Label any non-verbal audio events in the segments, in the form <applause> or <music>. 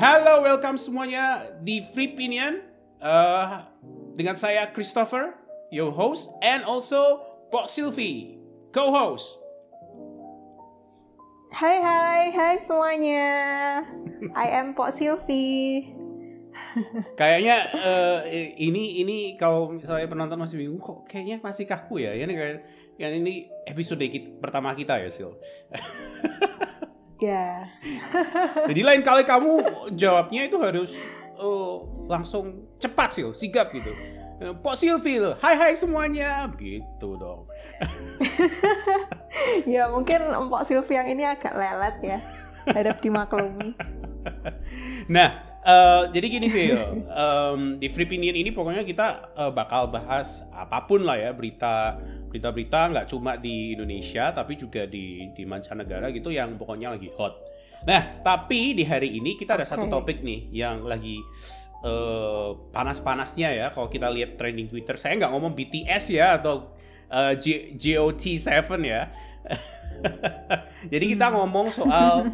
Halo, welcome semuanya di Free Pinion. Uh, dengan saya Christopher, your host, and also Pok Sylvie, co-host. Hai hai hai semuanya. I am Pok Sylvie. Kayaknya uh, ini ini kalau misalnya penonton masih bingung kok kayaknya masih kaku ya. Ini kayak yang ini episode pertama kita ya, Sil. <laughs> Ya. <laughs> Jadi lain kali kamu jawabnya itu harus uh, langsung cepat sih, sigap gitu. Pok Silvi, hai hai semuanya, begitu dong. <laughs> ya mungkin Pok Silvi yang ini agak lelet ya, harap dimaklumi. Nah, uh, jadi gini sih, um, di Free Opinion ini pokoknya kita uh, bakal bahas apa pun lah ya, berita berita-berita nggak cuma di Indonesia tapi juga di di mancanegara gitu yang pokoknya lagi hot. Nah, tapi di hari ini kita ada okay. satu topik nih yang lagi uh, panas-panasnya ya. Kalau kita lihat trending Twitter, saya nggak ngomong BTS ya atau uh, G GOT7 ya. <laughs> Jadi kita hmm. ngomong soal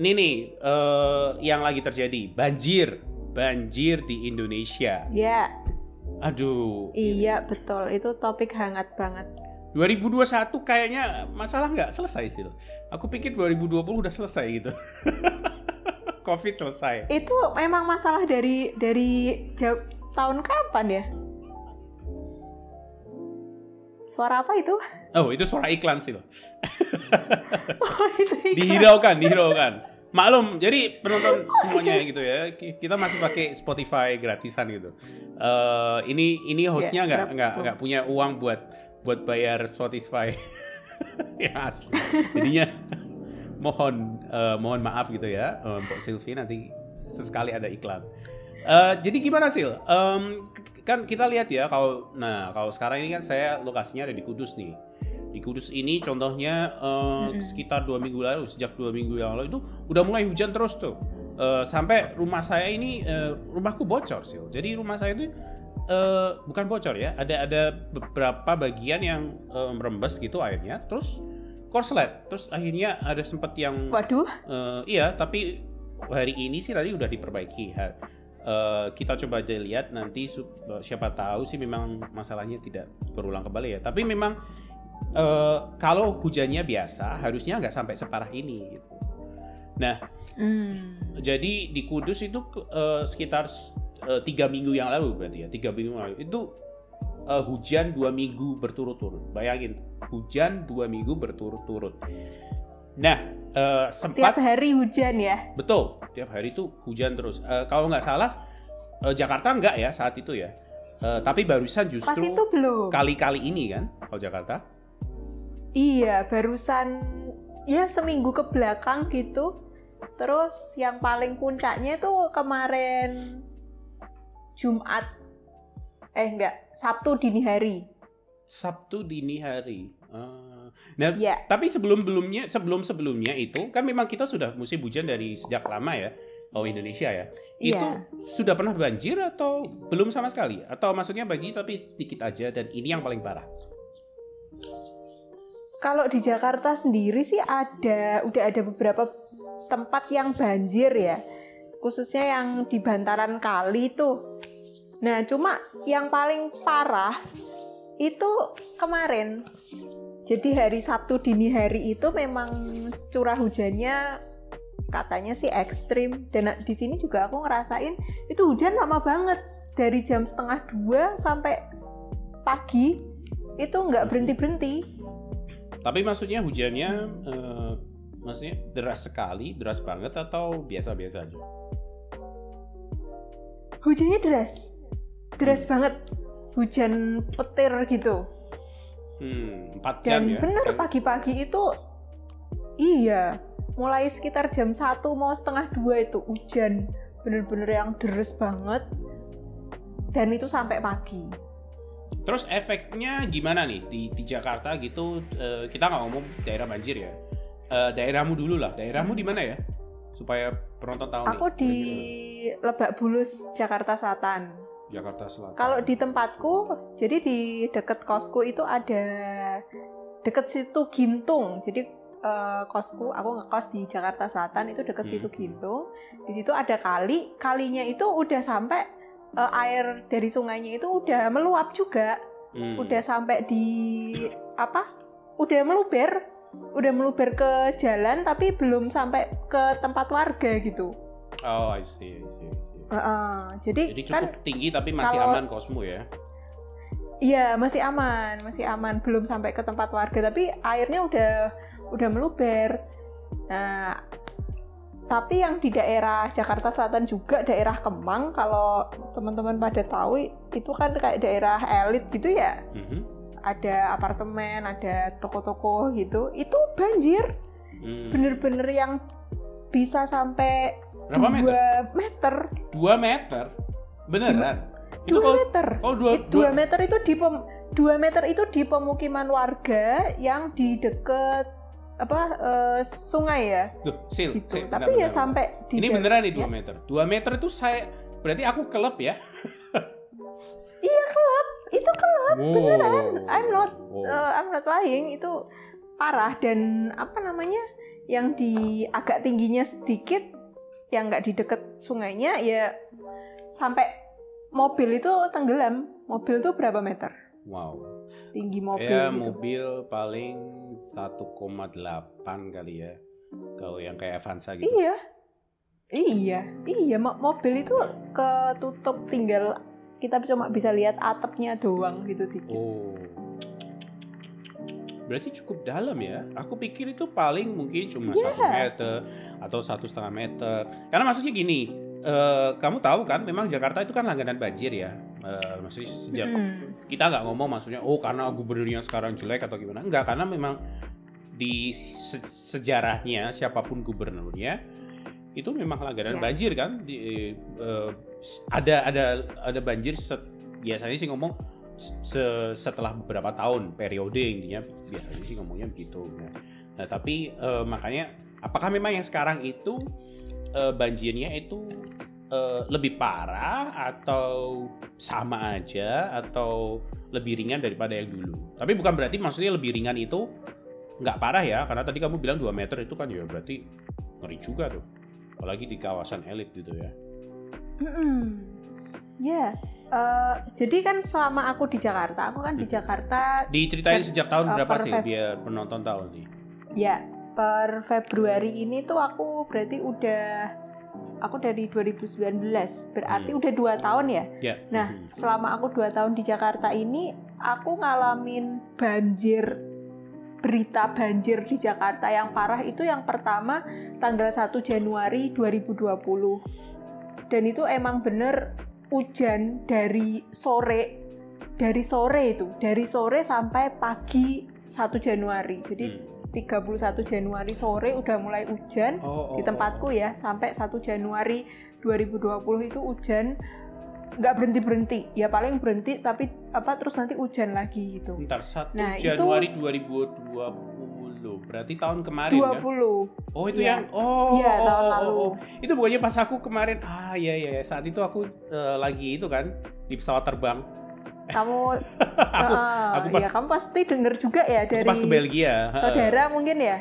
ini nih uh, yang lagi terjadi banjir, banjir di Indonesia. Ya. Yeah. Aduh. Iya betul, itu topik hangat banget. 2021 kayaknya masalah nggak selesai sih. Aku pikir 2020 udah selesai gitu. <laughs> Covid selesai. Itu memang masalah dari dari jauh, tahun kapan ya? Suara apa itu? Oh, itu suara iklan sih loh. <laughs> oh, <laughs> dihiraukan, dihiraukan. Maklum, jadi penonton semuanya gitu ya. Kita masih pakai Spotify gratisan gitu. Uh, ini ini hostnya nggak yeah, nggak nggak punya uang buat buat bayar Spotify <laughs> ya asli. Jadinya <laughs> mohon uh, mohon maaf gitu ya uh, Mbak Sylvie nanti sesekali ada iklan. Uh, jadi gimana sih? Um, kan kita lihat ya kalau nah kalau sekarang ini kan saya lokasinya ada di Kudus nih. Di Kudus ini contohnya uh, hmm. sekitar dua minggu lalu sejak dua minggu yang lalu itu udah mulai hujan terus tuh. Uh, sampai rumah saya ini uh, rumahku bocor sih. Jadi rumah saya itu uh, bukan bocor ya, ada ada beberapa bagian yang uh, merembes gitu airnya, terus korslet, terus akhirnya ada sempat yang, waduh, uh, iya, tapi hari ini sih tadi udah diperbaiki. Uh, kita coba aja lihat nanti siapa tahu sih memang masalahnya tidak berulang kembali ya. Tapi memang uh, kalau hujannya biasa harusnya nggak sampai separah ini. Gitu. Nah, mm. jadi di Kudus itu uh, sekitar uh, tiga minggu yang lalu berarti ya tiga minggu yang lalu. Itu uh, hujan dua minggu berturut-turut. Bayangin hujan dua minggu berturut-turut. Nah uh, sempat tiap hari hujan ya? Betul tiap hari itu hujan terus. Uh, kalau nggak salah uh, Jakarta nggak ya saat itu ya? Uh, tapi barusan justru kali-kali ini kan kalau Jakarta iya barusan ya seminggu ke belakang gitu. Terus yang paling puncaknya itu kemarin Jumat. Eh enggak Sabtu dini hari. Sabtu dini hari. Uh, nah yeah. tapi sebelum belumnya sebelum sebelumnya itu kan memang kita sudah musim hujan dari sejak lama ya oh Indonesia ya. Itu yeah. sudah pernah banjir atau belum sama sekali? Atau maksudnya bagi tapi sedikit aja dan ini yang paling parah kalau di Jakarta sendiri sih ada udah ada beberapa tempat yang banjir ya khususnya yang di bantaran kali tuh Nah, cuma yang paling parah itu kemarin. Jadi hari Sabtu dini hari itu memang curah hujannya katanya sih ekstrim dan di sini juga aku ngerasain itu hujan lama banget dari jam setengah dua sampai pagi itu nggak berhenti berhenti. Tapi maksudnya hujannya, uh, maksudnya deras sekali, deras banget atau biasa-biasa aja? Hujannya deras, deras banget. Hujan petir gitu. Hmm, 4 jam dan ya? bener pagi-pagi itu iya. Mulai sekitar jam satu mau setengah dua itu hujan. Bener-bener yang deres banget. Dan itu sampai pagi terus efeknya gimana nih di, di Jakarta gitu uh, kita nggak ngomong daerah banjir ya uh, daerahmu dulu lah daerahmu di mana ya supaya penonton tahu aku nih, di Lebak Bulus Jakarta Selatan Jakarta Selatan. Kalau di tempatku, jadi di dekat kosku itu ada dekat situ Gintung. Jadi eh, kosku, aku ngekos di Jakarta Selatan itu deket Hmm. situ Gintung. Di situ ada kali, kalinya itu udah sampai eh, air dari sungainya itu udah meluap juga, Hmm. udah sampai di apa? Udah meluber, udah meluber ke jalan tapi belum sampai ke tempat warga gitu. Oh, I see, I see, I see. Heeh, jadi, Jadi kan cukup tinggi tapi masih kalau- aman Cosmo ya. Iya masih aman, masih aman, belum sampai ke tempat warga, tapi airnya udah udah meluber. Nah, tapi yang di daerah Jakarta Selatan juga daerah Kemang, kalau teman-teman pada tahu itu kan kayak daerah elit gitu ya, Mhm. ada apartemen, ada toko-toko gitu, itu banjir, Hmm. bener-bener yang bisa sampai Berapa meter? 2 meter, 2 meter. Beneran? 2 kalau meter. kalau dua, It- dua meter itu di pem, dua meter itu di pemukiman warga yang di deket apa eh, sungai ya Tuh, sil, gitu. sil, Tapi bentar, ya bentar. sampai di Ini beneran nih 2 ya. meter. 2 meter itu saya berarti aku kelep ya? <laughs> Iya kelap, itu kelap beneran. Wow. I'm not Wow. eh, I'm not lying itu parah dan apa namanya yang di agak tingginya sedikit yang nggak di deket sungainya ya sampai mobil itu tenggelam. Mobil itu berapa meter? Wow. Tinggi mobil ya gitu. mobil paling 1,8 kali ya. Kalau yang kayak Avanza gitu. Iya. Iya, iya mo- mobil itu ketutup tinggal kita cuma bisa lihat atapnya doang gitu dikit. Oh. Berarti cukup dalam ya. Aku pikir itu paling mungkin cuma Iya. satu meter atau satu setengah meter. Karena maksudnya gini, eh, kamu tahu kan, memang Jakarta itu kan langganan banjir ya. Eh, maksudnya sejak Hmm. Kita nggak ngomong maksudnya, oh karena gubernurnya sekarang jelek atau gimana. Enggak, karena memang di se- sejarahnya siapa pun gubernurnya itu memang langganan Ya. banjir kan. Di, eh, ada ada ada banjir set- biasanya sih ngomong se- setelah beberapa tahun periode intinya biasanya sih ngomongnya begitu. Nah, nah, tapi eh, makanya apakah memang yang sekarang itu eh, banjirnya itu eh, lebih parah atau sama aja atau lebih ringan daripada yang dulu? Tapi bukan berarti maksudnya lebih ringan itu nggak parah ya karena tadi kamu bilang 2 meter itu kan ya berarti ngeri juga tuh apalagi di kawasan elit gitu ya. Mm-mm. Ya, eh, jadi kan selama aku di Jakarta, aku kan di Jakarta Diceritain sejak tahun uh, berapa sih biar penonton tahu nih? ya per Februari ini tuh aku berarti udah aku dari 2019, berarti Hmm. udah dua tahun ya. Ya. Nah, mhm. selama aku dua tahun di Jakarta ini, aku ngalamin banjir, berita banjir di Jakarta yang parah itu yang pertama tanggal 1 Januari 2020. Dan itu emang bener hujan dari sore, dari sore itu, dari sore sampai pagi 1 Januari. Jadi Hmm. 31 Januari sore udah mulai hujan Oh, oh, di tempatku ya sampai 1 Januari 2020 itu hujan nggak berhenti berhenti ya paling berhenti tapi apa terus nanti hujan lagi gitu Bentar, 1 Nah, itu- Januari 2020. Berarti tahun kemarin kan? 20 Oh, itu Iya. yang oh, Iya, oh, tahun oh, lalu. oh, oh. Itu bukannya pas aku kemarin ah iya iya. saat itu aku eh, lagi itu kan di pesawat terbang. Kamu <laughs> aku eh, aku pas- ya kamu pasti denger juga ya dari pas ke Belgia. saudara mungkin ya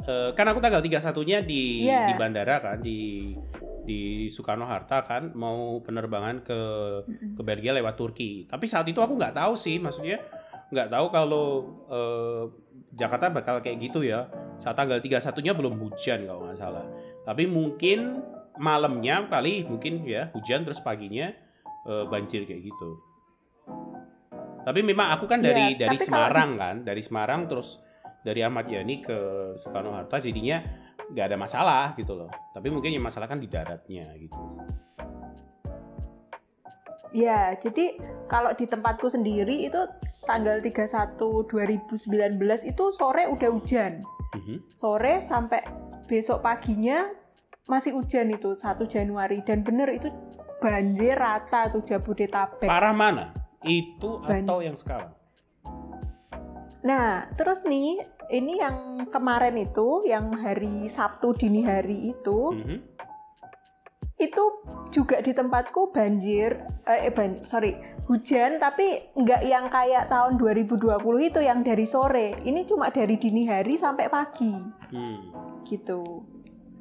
Eh, kan aku tanggal 31-nya di Iya. di bandara kan di di Soekarno Hatta kan mau penerbangan ke ke Belgia lewat Turki. Tapi saat itu aku nggak tahu sih, maksudnya nggak tahu kalau eh, Jakarta bakal kayak gitu ya. Saat tanggal 31-nya belum hujan kalau nggak salah. Tapi mungkin malamnya kali mungkin ya hujan terus paginya eh, banjir kayak gitu. Tapi memang aku kan Iya, dari dari tapi kalau Semarang kan, dari Semarang terus dari Ahmad Yani ke Soekarno Hatta jadinya nggak ada masalah gitu loh. Tapi mungkin yang masalah kan di daratnya gitu. ya jadi kalau di tempatku sendiri itu tanggal 31 2019 itu sore udah hujan Mhm. sore sampai besok paginya masih hujan itu 1 Januari dan bener itu banjir rata tuh Jabodetabek. Parah mana? Itu Ban- atau yang sekarang? Nah, terus nih ini yang kemarin itu yang hari Sabtu dini hari itu Mhm. itu juga di tempatku banjir, eh, eh ban, sorry, hujan tapi nggak yang kayak tahun 2020 itu yang dari sore. Ini cuma dari dini hari sampai pagi. Hmm. Gitu.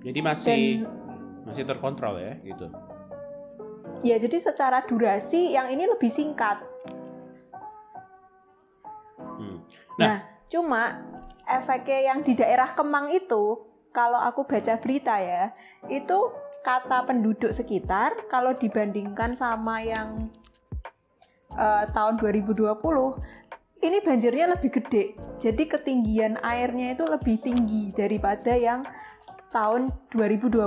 Jadi masih Dan, masih terkontrol ya, gitu. Ya, jadi secara durasi yang ini lebih singkat. Nah, nah, cuma efeknya yang di daerah Kemang itu, kalau aku baca berita ya, itu kata penduduk sekitar kalau dibandingkan sama yang uh, tahun 2020 ini banjirnya lebih gede. Jadi ketinggian airnya itu lebih tinggi daripada yang tahun 2020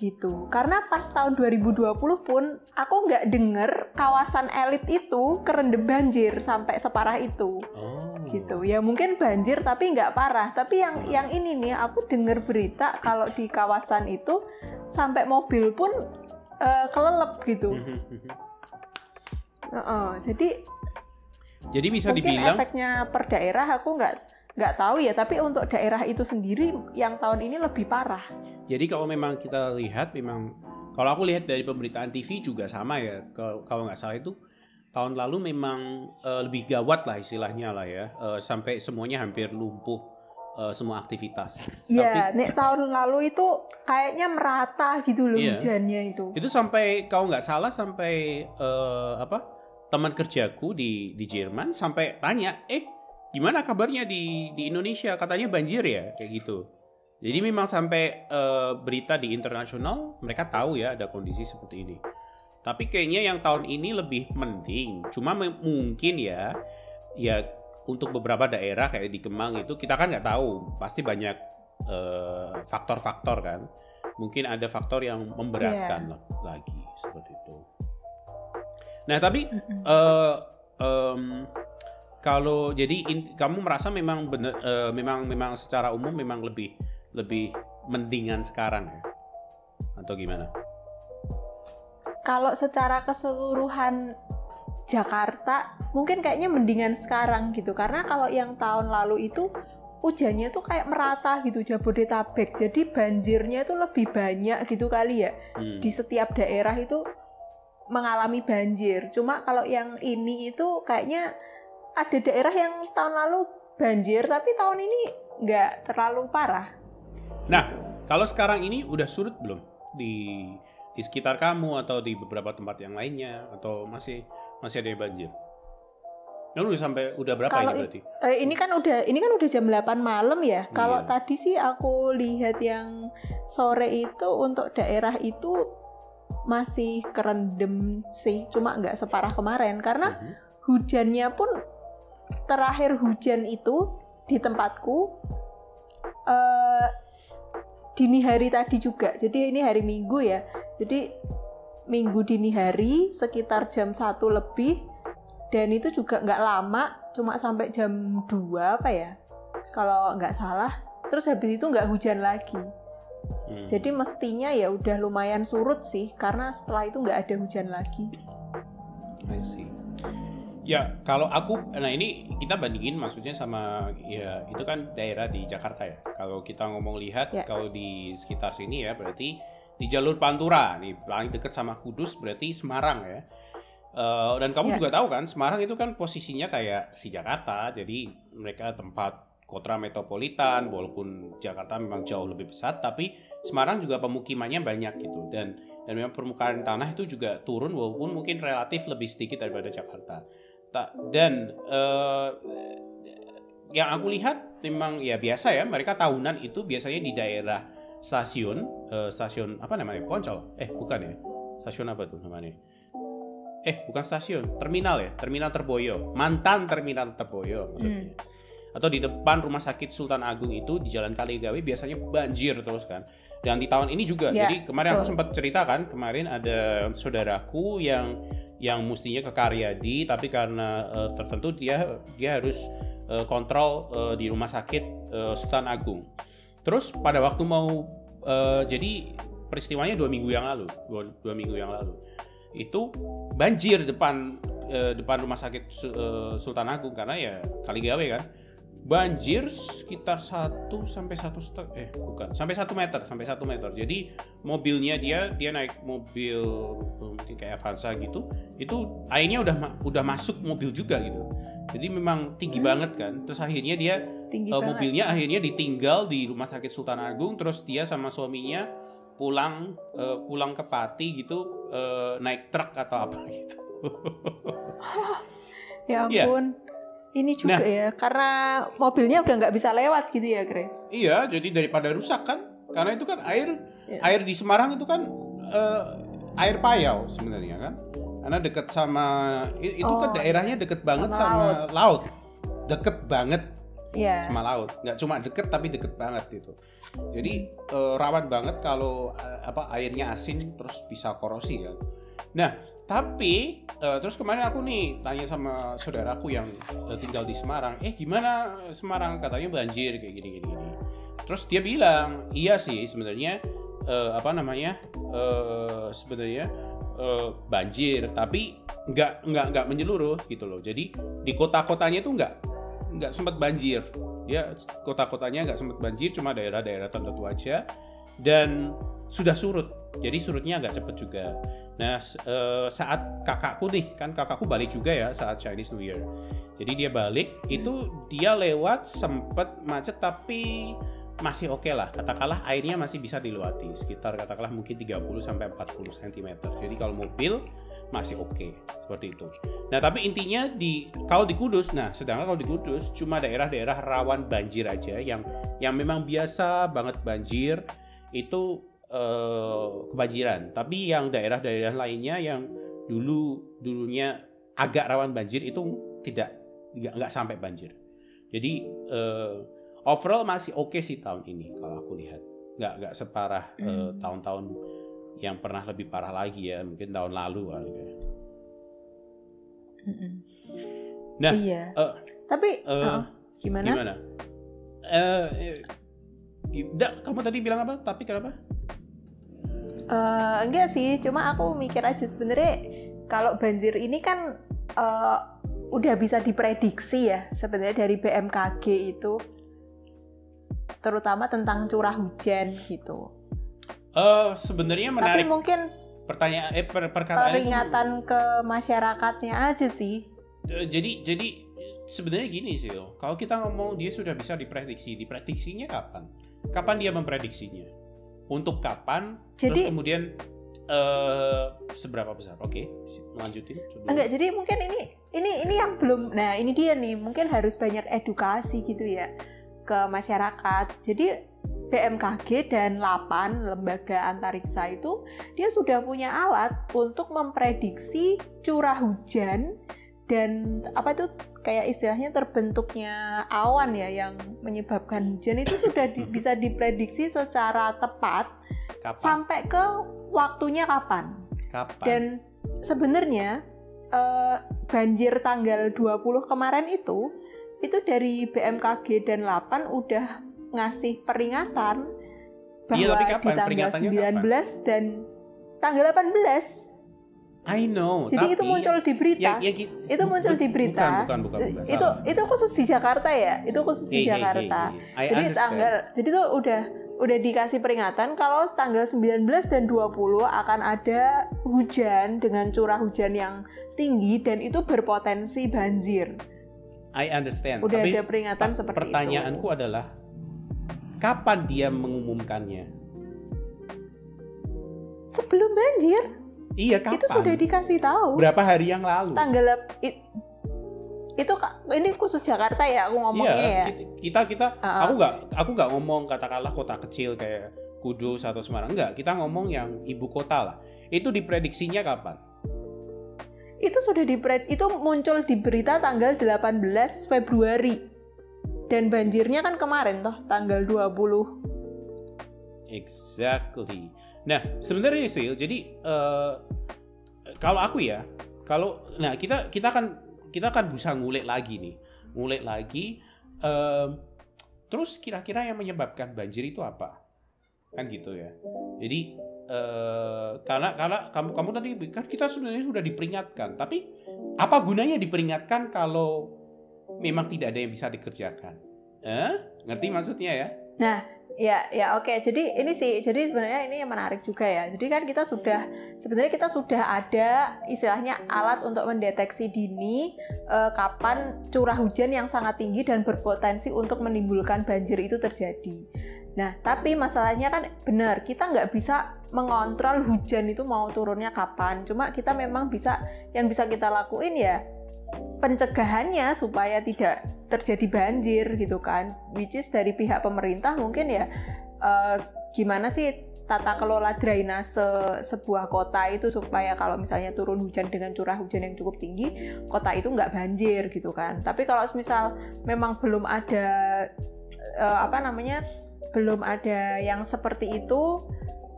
gitu. Karena pas tahun 2020 pun aku nggak denger kawasan elit itu kerendam banjir sampai separah itu. Oh. Gitu. Ya mungkin banjir tapi nggak parah. Tapi yang yang ini nih aku denger berita kalau di kawasan itu sampai mobil pun uh, kelelep gitu. uh -uh, jadi jadi bisa dibilang efeknya per daerah aku nggak nggak tahu ya tapi untuk daerah itu sendiri yang tahun ini lebih parah jadi kalau memang kita lihat memang kalau aku lihat dari pemberitaan TV juga sama ya kalau nggak salah itu tahun lalu memang uh, lebih gawat lah istilahnya lah ya uh, sampai semuanya hampir lumpuh uh, semua aktivitas. Iya, nek tahun lalu itu kayaknya merata gitu loh iya, hujannya itu. Itu sampai kalau nggak salah sampai uh, apa teman kerjaku di di Jerman sampai tanya, eh gimana kabarnya di di Indonesia? Katanya banjir ya kayak gitu. Jadi memang sampai uh, berita di internasional mereka tahu ya ada kondisi seperti ini. Tapi kayaknya yang tahun ini lebih penting. Cuma mungkin ya ya untuk beberapa daerah kayak di Kemang itu kita kan nggak tahu. Pasti banyak eh, faktor-faktor uh, kan. Mungkin ada faktor yang memberatkan yeah. lagi seperti itu. Nah tapi uh, um, kalau jadi in, kamu merasa memang bener uh, memang memang secara umum memang lebih lebih mendingan sekarang ya? Atau gimana? Kalau secara keseluruhan Jakarta mungkin kayaknya mendingan sekarang gitu. Karena kalau yang tahun lalu itu hujannya tuh kayak merata gitu Jabodetabek. Jadi banjirnya itu lebih banyak gitu kali ya. Hmm. di setiap daerah itu mengalami banjir. Cuma kalau yang ini itu kayaknya ada daerah yang tahun lalu banjir tapi tahun ini nggak terlalu parah. Nah, kalau sekarang ini udah surut belum di di sekitar kamu atau di beberapa tempat yang lainnya atau masih masih ada yang banjir? Yang udah sampai udah berapa Kalau ini berarti? Eh, ini kan udah ini kan udah jam 8 malam ya. Hmm, Kalau tadi sih aku lihat yang sore itu untuk daerah itu masih kerendam sih, cuma nggak separah kemarin karena uh-huh. hujannya pun terakhir hujan itu di tempatku uh, dini hari tadi juga. Jadi ini hari Minggu ya. Jadi Minggu dini hari sekitar jam satu lebih dan itu juga nggak lama, cuma sampai jam 2 apa ya? Kalau nggak salah. Terus habis itu nggak hujan lagi. Hmm. Jadi mestinya ya udah lumayan surut sih karena setelah itu nggak ada hujan lagi. I see. Ya, kalau aku, nah ini kita bandingin maksudnya sama ya itu kan daerah di Jakarta ya. Kalau kita ngomong lihat ya. kalau di sekitar sini ya berarti di jalur Pantura nih paling dekat sama Kudus berarti Semarang ya. Uh, dan kamu ya. juga tahu kan Semarang itu kan posisinya kayak si Jakarta, jadi mereka tempat kota metropolitan walaupun Jakarta memang jauh lebih besar tapi Semarang juga pemukimannya banyak gitu dan dan memang permukaan tanah itu juga turun walaupun mungkin relatif lebih sedikit daripada Jakarta dan uh, yang aku lihat memang ya biasa ya mereka tahunan itu biasanya di daerah stasiun uh, stasiun apa namanya Poncol? Eh bukan ya? Stasiun apa tuh namanya? Eh bukan stasiun terminal ya terminal Terboyo. Mantan terminal Terboyo maksudnya. Hmm. atau di depan rumah sakit Sultan Agung itu di Jalan Kaligawe biasanya banjir terus kan. Dan di tahun ini juga ya, jadi kemarin tuh. aku sempat cerita kan kemarin ada saudaraku yang yang mestinya ke Karyadi tapi karena uh, tertentu dia dia harus uh, kontrol uh, di rumah sakit uh, Sultan Agung. Terus pada waktu mau uh, jadi peristiwanya dua minggu yang lalu, dua, dua minggu yang lalu itu banjir depan uh, depan rumah sakit uh, Sultan Agung karena ya kali gawe kan banjir sekitar 1 sampai satu setengah eh bukan sampai satu meter sampai satu meter. Jadi mobilnya dia dia naik mobil mungkin kayak Avanza gitu itu airnya udah udah masuk mobil juga gitu. Jadi memang tinggi hmm. banget kan. Terus akhirnya dia tinggi uh, mobilnya akhirnya ditinggal di rumah sakit Sultan Agung. Terus dia sama suaminya pulang uh, pulang ke Pati gitu uh, naik truk atau apa gitu. <laughs> Ya ampun. yeah ini juga nah, ya karena mobilnya udah nggak bisa lewat gitu ya Grace. Iya jadi daripada rusak kan karena itu kan air ya. air di Semarang itu kan uh, air payau sebenarnya kan. Karena dekat sama itu kan oh, kan daerahnya deket banget sama, sama laut. laut. Deket banget yeah. sama laut. Nggak cuma deket tapi deket banget itu jadi uh, rawan banget kalau uh, apa airnya asin terus bisa korosi kan. Nah tapi uh, terus kemarin aku nih tanya sama saudaraku yang uh, tinggal di Semarang, eh gimana Semarang katanya banjir kayak gini gini gini. Terus dia bilang, iya sih sebenarnya uh, apa namanya uh, sebenarnya uh, banjir, tapi nggak nggak nggak menyeluruh gitu loh. Jadi di kota-kotanya itu nggak nggak sempat banjir. Ya kota-kotanya nggak sempat banjir, cuma daerah-daerah tertentu aja. Dan sudah surut. Jadi surutnya agak cepat juga. Nah, uh, saat kakakku nih, kan kakakku balik juga ya saat Chinese New Year. Jadi dia balik, itu dia lewat sempet macet tapi masih oke okay lah. Katakanlah airnya masih bisa dilewati, sekitar katakanlah mungkin 30 sampai 40 cm. Jadi kalau mobil masih oke okay, seperti itu. Nah, tapi intinya di kalau di Kudus, nah sedangkan kalau di Kudus cuma daerah-daerah rawan banjir aja yang yang memang biasa banget banjir itu uh, kebanjiran. Tapi yang daerah-daerah lainnya yang dulu dulunya agak rawan banjir itu tidak nggak sampai banjir. Jadi uh, overall masih oke okay sih tahun ini kalau aku lihat. Nggak nggak separah uh, tahun-tahun yang pernah lebih parah lagi ya mungkin tahun lalu kali ya. Nah, iya. Uh, tapi uh, uh, gimana? Gimana? Uh, kamu tadi bilang apa? Tapi kenapa? Uh, enggak sih, cuma aku mikir aja sebenarnya kalau banjir ini kan uh, udah bisa diprediksi ya sebenarnya dari BMKG itu terutama tentang curah hujan gitu. Uh, sebenarnya menarik. Tapi mungkin pertanyaan eh per, perkataan peringatan itu, ke masyarakatnya aja sih. Uh, jadi jadi sebenarnya gini sih, kalau kita ngomong dia sudah bisa diprediksi, diprediksinya kapan? Kapan dia memprediksinya? untuk kapan? Jadi, terus kemudian uh, seberapa besar? Oke okay, lanjutin enggak jadi mungkin ini ini ini yang belum nah ini dia nih. Mungkin harus banyak edukasi gitu ya ke masyarakat. Jadi BMKG dan LAPAN lembaga antariksa itu dia sudah punya alat untuk memprediksi curah hujan dan apa itu kayak istilahnya terbentuknya awan ya yang menyebabkan hujan itu sudah di, bisa diprediksi secara tepat kapan? sampai ke waktunya kapan. Kapan? Dan sebenarnya eh, banjir tanggal 20 kemarin itu itu dari BMKG dan 8 udah ngasih peringatan bahwa iya, di tanggal 19 kapan? dan tanggal 18 I know. Jadi tapi, itu muncul di berita. Ya, ya, itu muncul di berita. Bukan, bukan, bukan, bukan. Itu itu khusus di Jakarta ya. Itu khusus di hey, Jakarta. Hey, hey, hey. Jadi understand. tanggal jadi itu udah udah dikasih peringatan kalau tanggal 19 dan 20 akan ada hujan dengan curah hujan yang tinggi dan itu berpotensi banjir. I understand. Udah Tapi ada peringatan seperti pertanyaanku itu. Pertanyaanku adalah kapan dia mengumumkannya? Sebelum banjir. Iya, kapan? Itu sudah dikasih tahu. Berapa hari yang lalu? Tanggal it, itu ini khusus Jakarta ya aku ngomongnya iya, ya. Kita kita uh -uh. aku nggak aku nggak ngomong katakanlah kota kecil kayak Kudus atau Semarang enggak, kita ngomong yang ibu kota lah. Itu diprediksinya kapan? Itu sudah dipred itu muncul di berita tanggal 18 Februari. Dan banjirnya kan kemarin toh tanggal 20. Exactly. Nah, sebenarnya sih, jadi uh, kalau aku ya, kalau nah kita kita kan kita kan bisa ngulik lagi nih, ngulik lagi. Uh, terus kira-kira yang menyebabkan banjir itu apa? Kan gitu ya. Jadi uh, karena karena kamu kamu tadi kan kita sebenarnya sudah diperingatkan, tapi apa gunanya diperingatkan kalau memang tidak ada yang bisa dikerjakan? Eh? Ngerti maksudnya ya? Nah, ya ya oke. Jadi ini sih jadi sebenarnya ini yang menarik juga ya. Jadi kan kita sudah sebenarnya kita sudah ada istilahnya alat untuk mendeteksi dini eh, kapan curah hujan yang sangat tinggi dan berpotensi untuk menimbulkan banjir itu terjadi. Nah, tapi masalahnya kan benar, kita nggak bisa mengontrol hujan itu mau turunnya kapan. Cuma kita memang bisa, yang bisa kita lakuin ya pencegahannya supaya tidak terjadi banjir gitu kan. Which is dari pihak pemerintah mungkin ya uh, gimana sih tata kelola drainase sebuah kota itu supaya kalau misalnya turun hujan dengan curah hujan yang cukup tinggi, kota itu nggak banjir gitu kan. Tapi kalau misal memang belum ada uh, apa namanya belum ada yang seperti itu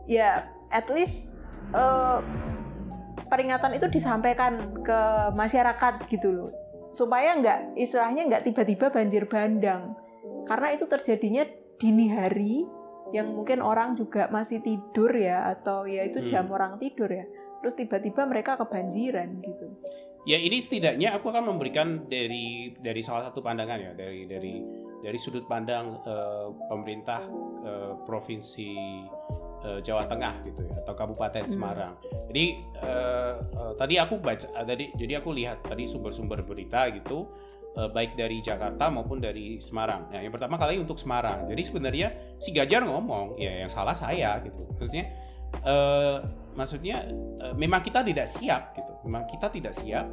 ya at least uh, peringatan itu disampaikan ke masyarakat gitu loh. Supaya nggak istilahnya nggak tiba-tiba banjir bandang. Karena itu terjadinya dini hari yang mungkin orang juga masih tidur ya atau ya itu jam hmm. orang tidur ya. Terus tiba-tiba mereka kebanjiran gitu. Ya ini setidaknya aku akan memberikan dari dari salah satu pandangan ya dari dari dari sudut pandang uh, pemerintah uh, provinsi uh, Jawa Tengah gitu ya atau Kabupaten hmm. Semarang. Jadi uh, uh, tadi aku baca uh, tadi jadi aku lihat tadi sumber-sumber berita gitu uh, baik dari Jakarta maupun dari Semarang. Nah, yang pertama kali untuk Semarang. Jadi sebenarnya si Gajar ngomong ya yang salah saya gitu. Maksudnya uh, maksudnya uh, memang kita tidak siap gitu. Memang kita tidak siap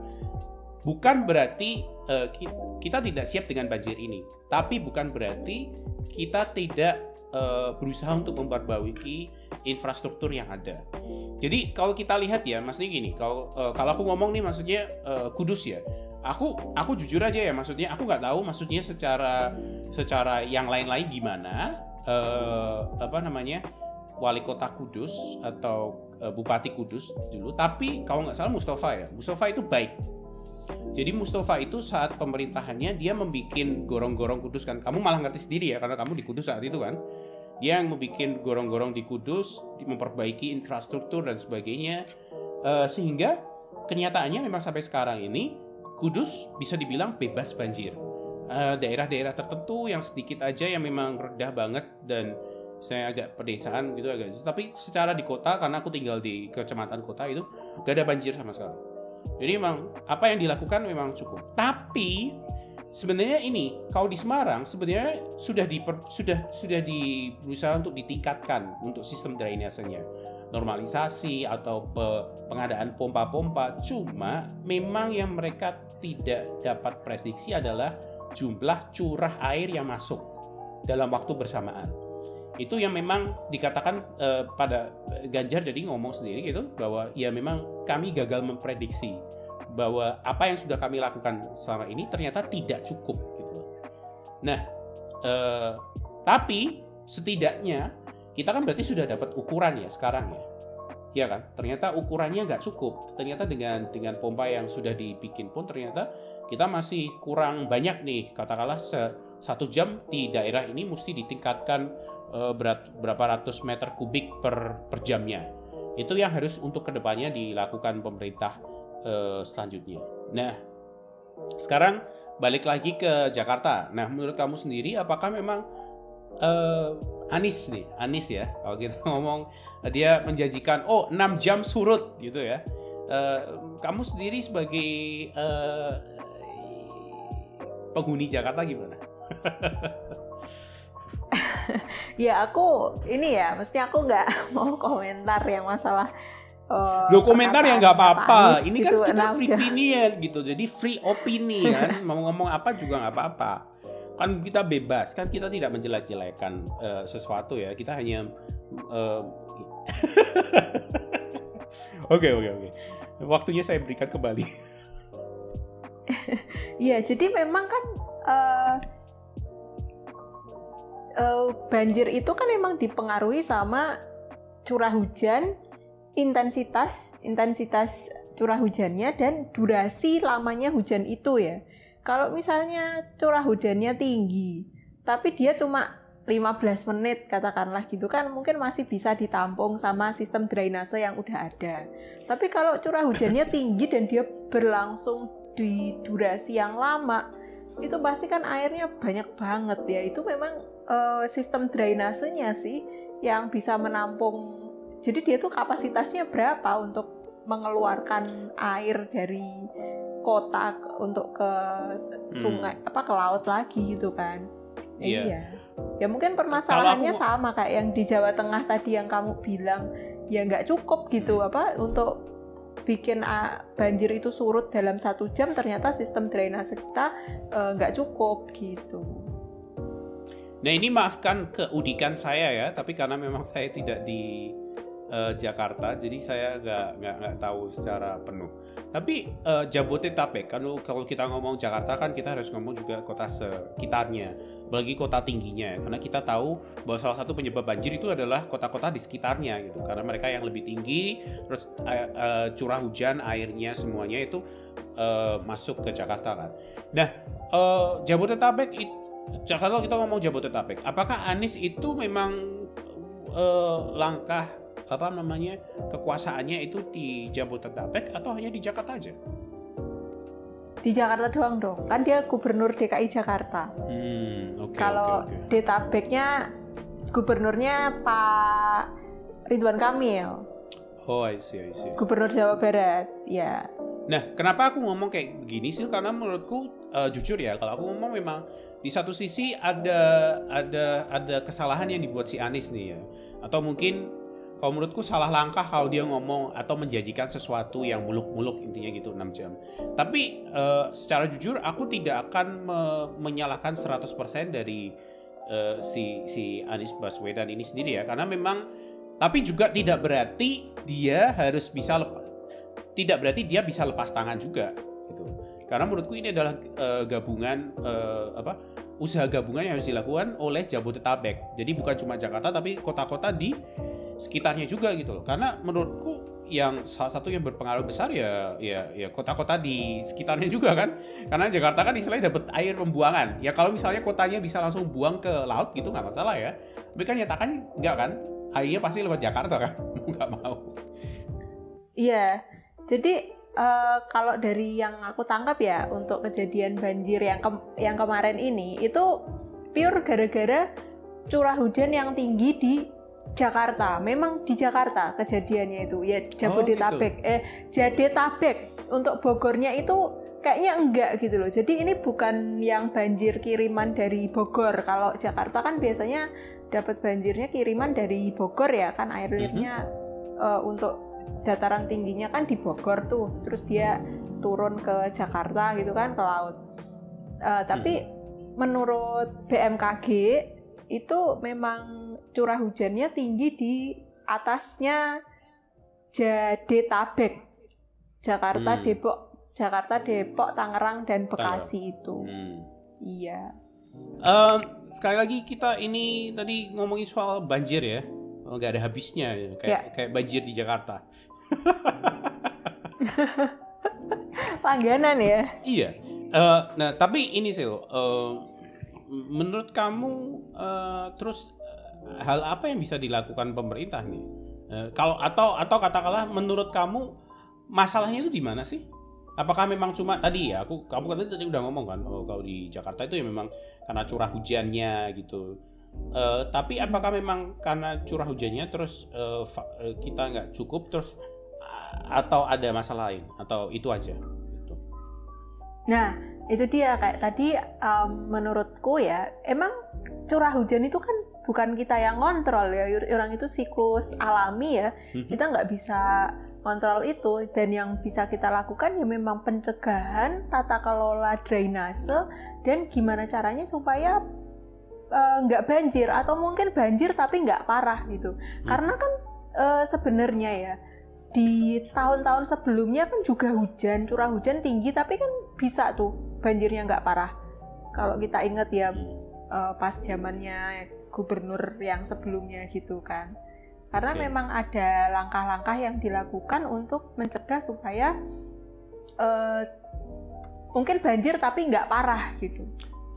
bukan berarti uh, kita tidak siap dengan banjir ini, tapi bukan berarti kita tidak uh, berusaha untuk memperbaiki infrastruktur yang ada. Jadi kalau kita lihat ya, maksudnya gini, kalau uh, kalau aku ngomong nih maksudnya uh, Kudus ya, aku aku jujur aja ya, maksudnya aku nggak tahu maksudnya secara secara yang lain-lain gimana, uh, apa namanya wali kota Kudus atau uh, Bupati Kudus dulu, tapi kalau nggak salah Mustafa ya, Mustafa itu baik jadi Mustafa itu saat pemerintahannya dia membuat gorong-gorong kudus kan. Kamu malah ngerti sendiri ya karena kamu di Kudus saat itu kan. Dia yang membuat gorong-gorong di Kudus, memperbaiki infrastruktur dan sebagainya. Uh, sehingga kenyataannya memang sampai sekarang ini Kudus bisa dibilang bebas banjir. daerah daerah-daerah tertentu yang sedikit aja yang memang rendah banget dan saya agak pedesaan gitu agak tapi secara di kota karena aku tinggal di kecamatan kota itu gak ada banjir sama sekali jadi memang apa yang dilakukan memang cukup. Tapi sebenarnya ini kalau di Semarang sebenarnya sudah di sudah sudah di berusaha untuk ditingkatkan untuk sistem drainasenya. Normalisasi atau pe, pengadaan pompa-pompa. Cuma memang yang mereka tidak dapat prediksi adalah jumlah curah air yang masuk dalam waktu bersamaan itu yang memang dikatakan uh, pada Ganjar jadi ngomong sendiri gitu bahwa ya memang kami gagal memprediksi bahwa apa yang sudah kami lakukan selama ini ternyata tidak cukup gitu. Nah, uh, tapi setidaknya kita kan berarti sudah dapat ukuran ya sekarang ya. Ya kan? Ternyata ukurannya nggak cukup. Ternyata dengan dengan pompa yang sudah dibikin pun ternyata kita masih kurang banyak nih. Katakanlah se satu jam di daerah ini mesti ditingkatkan uh, berat, berapa ratus meter kubik per, per jamnya. Itu yang harus untuk ke depannya dilakukan pemerintah uh, selanjutnya. Nah, sekarang balik lagi ke Jakarta. Nah, menurut kamu sendiri, apakah memang uh, Anis nih, Anis ya, kalau kita <laughs> ngomong dia menjanjikan, oh 6 jam surut gitu ya. Uh, kamu sendiri sebagai uh, penghuni Jakarta gimana? Ya aku ini ya, mesti aku nggak <laughs> mau komentar yang masalah Uh, Lo komentar ya nggak apa-apa. Ini kan gitu, kan kita free opinion gitu, jadi free opini kan. <laughs> mau ngomong apa juga nggak apa-apa. Kan kita bebas, kan kita tidak menjelek-jelekan uh, sesuatu ya. Kita hanya uh... <laughs> Oke oke oke. Waktunya saya berikan kembali. Iya, jadi memang kan uh, uh, banjir itu kan memang dipengaruhi sama curah hujan, intensitas intensitas curah hujannya dan durasi lamanya hujan itu ya. Kalau misalnya curah hujannya tinggi, tapi dia cuma 15 menit katakanlah gitu kan mungkin masih bisa ditampung sama sistem drainase yang udah ada. Tapi kalau curah hujannya tinggi dan dia berlangsung di durasi yang lama, itu pasti kan airnya banyak banget ya itu memang uh, sistem drainasenya sih yang bisa menampung jadi dia tuh kapasitasnya berapa untuk mengeluarkan air dari kota untuk ke sungai hmm. apa ke laut lagi gitu kan yeah. iya ya mungkin permasalahannya aku... sama kayak yang di Jawa Tengah tadi yang kamu bilang ya nggak cukup gitu hmm. apa untuk bikin uh, banjir itu surut dalam satu jam ternyata sistem drainase kita uh, nggak cukup gitu. Nah ini maafkan keudikan saya ya, tapi karena memang saya tidak di uh, Jakarta, jadi saya nggak nggak nggak tahu secara penuh. Tapi uh, Jabodetabek, kalau kalau kita ngomong Jakarta kan kita harus ngomong juga kota sekitarnya, apalagi kota tingginya. Karena kita tahu bahwa salah satu penyebab banjir itu adalah kota-kota di sekitarnya gitu. Karena mereka yang lebih tinggi, terus uh, curah hujan airnya semuanya itu uh, masuk ke Jakarta kan. Nah uh, Jabodetabek itu kalau kita ngomong Jabodetabek, apakah Anies itu memang uh, langkah apa namanya kekuasaannya itu di Jabodetabek atau hanya di Jakarta aja? Di Jakarta doang dong, kan dia gubernur DKI Jakarta. Hmm, okay, Kalau okay, okay. Detabeknya gubernurnya Pak Ridwan Kamil. Oh, I see, I see. Gubernur Jawa Barat, ya. Nah, kenapa aku ngomong kayak begini sih? Karena menurutku uh, jujur ya, kalau aku ngomong memang di satu sisi ada ada ada kesalahan yang dibuat si Anies nih ya, atau mungkin kalau menurutku salah langkah kalau dia ngomong atau menjanjikan sesuatu yang muluk-muluk intinya gitu 6 jam. Tapi uh, secara jujur aku tidak akan me menyalahkan 100% dari uh, si si Anies Baswedan ini sendiri ya karena memang tapi juga tidak berarti dia harus bisa lepas tidak berarti dia bisa lepas tangan juga. Karena menurutku ini adalah uh, gabungan uh, apa usaha gabungan yang harus dilakukan oleh Jabodetabek. Jadi bukan cuma Jakarta tapi kota-kota di sekitarnya juga gitu loh. Karena menurutku yang salah satu yang berpengaruh besar ya ya ya kota-kota di sekitarnya <laughs> juga kan. Karena Jakarta kan istilahnya dapat air pembuangan. Ya kalau misalnya kotanya bisa langsung buang ke laut gitu nggak masalah ya. Tapi kan nyatakan nggak kan. Airnya pasti lewat Jakarta kan. <laughs> nggak mau. Iya. Jadi uh, kalau dari yang aku tangkap ya untuk kejadian banjir yang ke yang kemarin ini itu pure gara-gara curah hujan yang tinggi di Jakarta. Memang di Jakarta kejadiannya itu ya Jabodetabek. Oh, gitu. Eh Jadetabek untuk Bogornya itu kayaknya enggak gitu loh. Jadi ini bukan yang banjir kiriman dari Bogor. Kalau Jakarta kan biasanya dapat banjirnya kiriman dari Bogor ya kan air lirnya mm -hmm. uh, untuk dataran tingginya kan di Bogor tuh. Terus dia turun ke Jakarta gitu kan ke laut. Uh, tapi hmm. menurut BMKG itu memang curah hujannya tinggi di atasnya Jadetabek, Jakarta, hmm. Depok, Jakarta, Depok, Tangerang dan Bekasi itu. Hmm. Iya. Um, sekali lagi kita ini tadi ngomongin soal banjir ya, oh, nggak ada habisnya ya. kayak ya. kayak banjir di Jakarta. <laughs> Langganan ya. Iya. Uh, nah tapi ini sih, uh, menurut kamu uh, terus hal apa yang bisa dilakukan pemerintah nih? Uh, kalau atau atau katakanlah menurut kamu masalahnya itu di mana sih? Apakah memang cuma tadi ya aku kamu kan tadi udah ngomong kan oh, kalau di Jakarta itu ya memang karena curah hujannya gitu. Uh, tapi apakah memang karena curah hujannya terus uh, kita nggak cukup terus atau ada masalah lain atau itu aja? Gitu. Nah itu dia kayak tadi um, menurutku ya emang curah hujan itu kan bukan kita yang kontrol ya orang itu siklus alami ya mhm. kita nggak bisa kontrol itu dan yang bisa kita lakukan ya memang pencegahan tata kelola drainase dan gimana caranya supaya eh, nggak uh, banjir atau mungkin banjir tapi nggak parah gitu hmm. karena kan uh, sebenarnya ya di tahun-tahun sebelumnya kan juga hujan curah hujan tinggi tapi kan bisa tuh banjirnya nggak parah. Kalau kita ingat ya uh, pas zamannya gubernur yang sebelumnya gitu kan. Karena okay. memang ada langkah-langkah yang dilakukan untuk mencegah supaya uh, mungkin banjir tapi nggak parah gitu.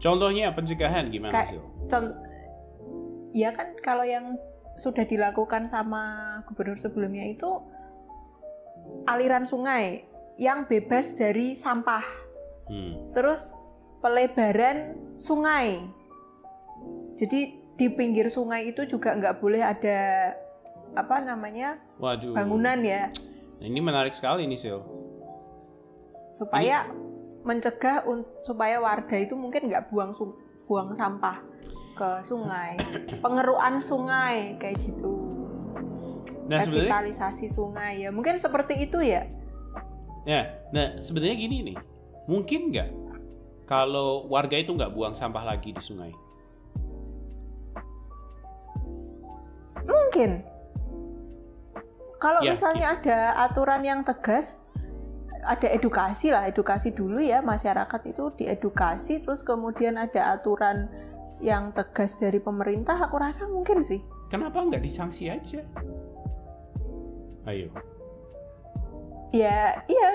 Contohnya pencegahan gimana sih contoh ya kan kalau yang sudah dilakukan sama gubernur sebelumnya itu aliran sungai yang bebas dari sampah hmm. terus pelebaran sungai. Jadi di pinggir sungai itu juga nggak boleh ada apa namanya Waduh. bangunan ya, Nah, ini menarik sekali nih Sil. supaya mencegah un- supaya warga itu mungkin nggak buang buang sampah ke sungai, <coughs> pengeruan sungai kayak gitu, Nah revitalisasi sungai ya, mungkin seperti itu ya. ya, nah sebenarnya gini nih, mungkin nggak kalau warga itu nggak buang sampah lagi di sungai? Mungkin. Kalau Ya, misalnya ada aturan yang tegas, ada edukasi lah, edukasi dulu ya masyarakat itu diedukasi, terus kemudian ada aturan yang tegas dari pemerintah, aku rasa mungkin sih. Kenapa nggak disanksi aja? Ayo. Ya, iya,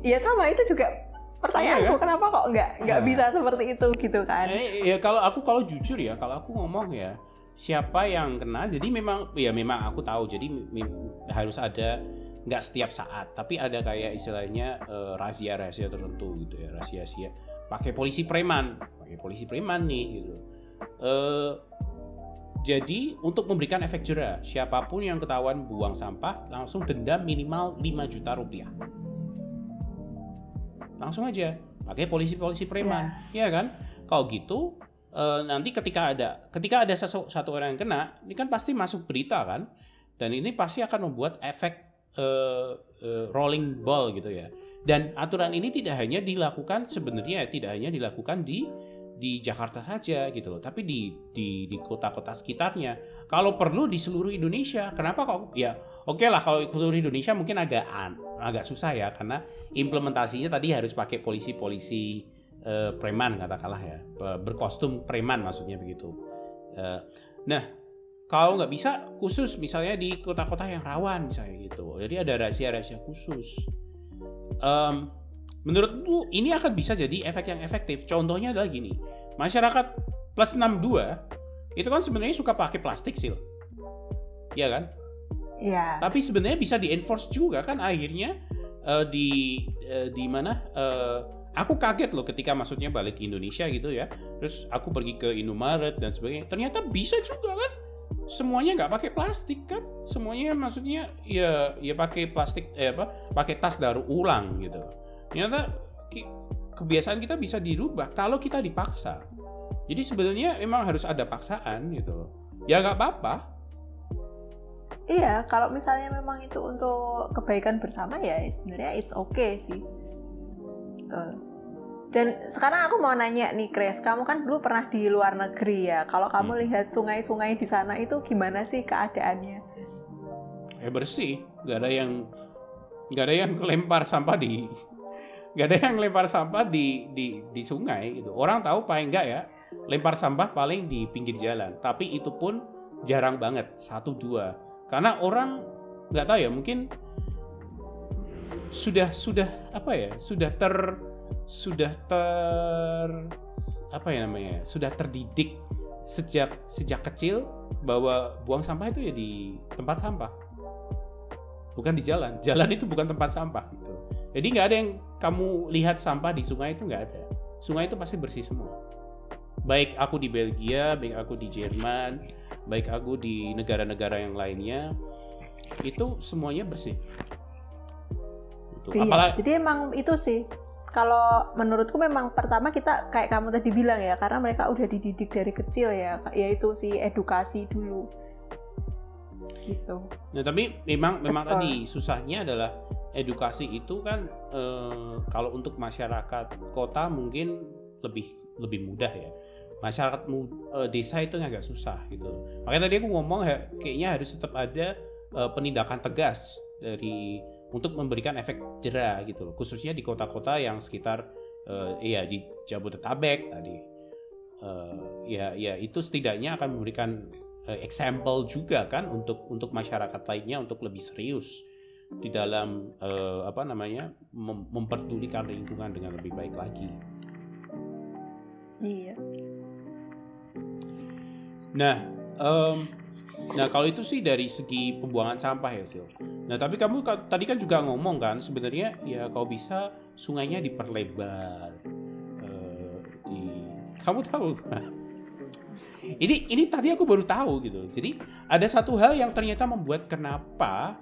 ya sama itu juga pertanyaanku, kan? kenapa kok nggak nggak Nah. bisa seperti itu gitu kan? Eh, ya kalau aku kalau jujur ya, kalau aku ngomong ya, siapa yang kena, jadi memang ya memang aku tahu, jadi harus ada nggak setiap saat, tapi ada kayak istilahnya eh, rahasia-rahasia tertentu gitu ya, rahasia-rahasia. Pakai polisi preman, pakai polisi preman nih gitu. Eh, jadi untuk memberikan efek jerah, siapa pun yang ketahuan buang sampah langsung denda minimal 5 juta rupiah. Langsung aja pakai polisi-polisi preman, ya kan? Kalau gitu eh, nanti ketika ada ketika ada sesu- satu orang yang kena, ini kan pasti masuk berita kan, dan ini pasti akan membuat efek eh, eh, rolling ball gitu ya. Dan aturan ini tidak hanya dilakukan sebenarnya tidak hanya dilakukan di di Jakarta saja gitu loh, tapi di di di kota-kota sekitarnya. Kalau perlu di seluruh Indonesia. Kenapa kok? Ya, oke lah kalau seluruh Indonesia mungkin agak agak susah ya karena implementasinya tadi harus pakai polisi-polisi eh, preman katakanlah ya, Be- berkostum preman maksudnya begitu. Eh, nah, kalau nggak bisa khusus misalnya di kota-kota yang rawan misalnya gitu. Jadi ada rahasia-rahasia khusus. Em, menurutmu ini akan bisa jadi efek yang efektif. Contohnya adalah gini, masyarakat plus 62 itu kan sebenarnya suka pakai plastik sil, Iya kan? Ya, Tapi sebenarnya bisa di enforce juga kan akhirnya eh, di eh, di mana? eh, aku kaget loh ketika maksudnya balik Indonesia gitu ya. Terus aku pergi ke Indomaret dan sebagainya. Ternyata bisa juga kan? Semuanya nggak pakai plastik kan? Semuanya maksudnya ya ya pakai plastik eh apa? Pakai tas daur ulang gitu. Ternyata kebiasaan kita bisa dirubah kalau kita dipaksa. Jadi sebenarnya memang harus ada paksaan gitu loh. Ya nggak apa-apa. iya. Kalau misalnya memang itu untuk kebaikan bersama ya sebenarnya it's okay sih. Gitu. Dan sekarang aku mau nanya nih, Chris, kamu kan dulu pernah di luar negeri ya. Kalau kamu Hmm. lihat sungai-sungai di sana itu gimana sih keadaannya? ya bersih nggak ada yang nggak ada yang lempar sampah di nggak ada yang lempar sampah di di di sungai gitu. Orang tahu paling nggak ya lempar sampah paling di pinggir jalan. Tapi itu pun jarang banget satu dua. Karena orang nggak tahu ya mungkin sudah sudah apa ya sudah ter sudah ter apa ya namanya sudah terdidik sejak sejak kecil bahwa buang sampah itu ya di tempat sampah. Bukan di jalan. Jalan itu bukan tempat sampah gitu jadi nggak ada yang kamu lihat sampah di sungai itu nggak ada sungai itu pasti bersih semua baik aku di Belgia baik aku di Jerman baik aku di negara-negara yang lainnya itu semuanya bersih Gitu. Iya, apalagi jadi emang itu sih. Kalau menurutku memang pertama kita kayak kamu tadi bilang ya, karena mereka udah dididik dari kecil ya, yaitu si edukasi dulu. Gitu. Nah, tapi memang memang Betul. tadi susahnya adalah edukasi itu kan eh, kalau untuk masyarakat kota mungkin lebih lebih mudah ya. Masyarakat eh, desa itu agak susah gitu. Makanya tadi aku ngomong ya, kayaknya harus tetap ada eh, penindakan tegas dari untuk memberikan efek jerah gitu. Khususnya di kota-kota yang sekitar eh, iya di Jabodetabek tadi. Eh, ya ya itu setidaknya akan memberikan eh, example juga kan untuk untuk masyarakat lainnya untuk lebih serius di dalam eh, apa namanya mem- memperdulikan lingkungan dengan lebih baik lagi. Iya. Nah, em, nah kalau itu sih dari segi pembuangan sampah ya Sil. Nah tapi kamu ka- tadi kan juga ngomong kan sebenarnya ya kalau bisa sungainya diperlebar, Eh, kamu tahu ini ini tadi aku baru tahu gitu jadi ada satu hal yang ternyata membuat kenapa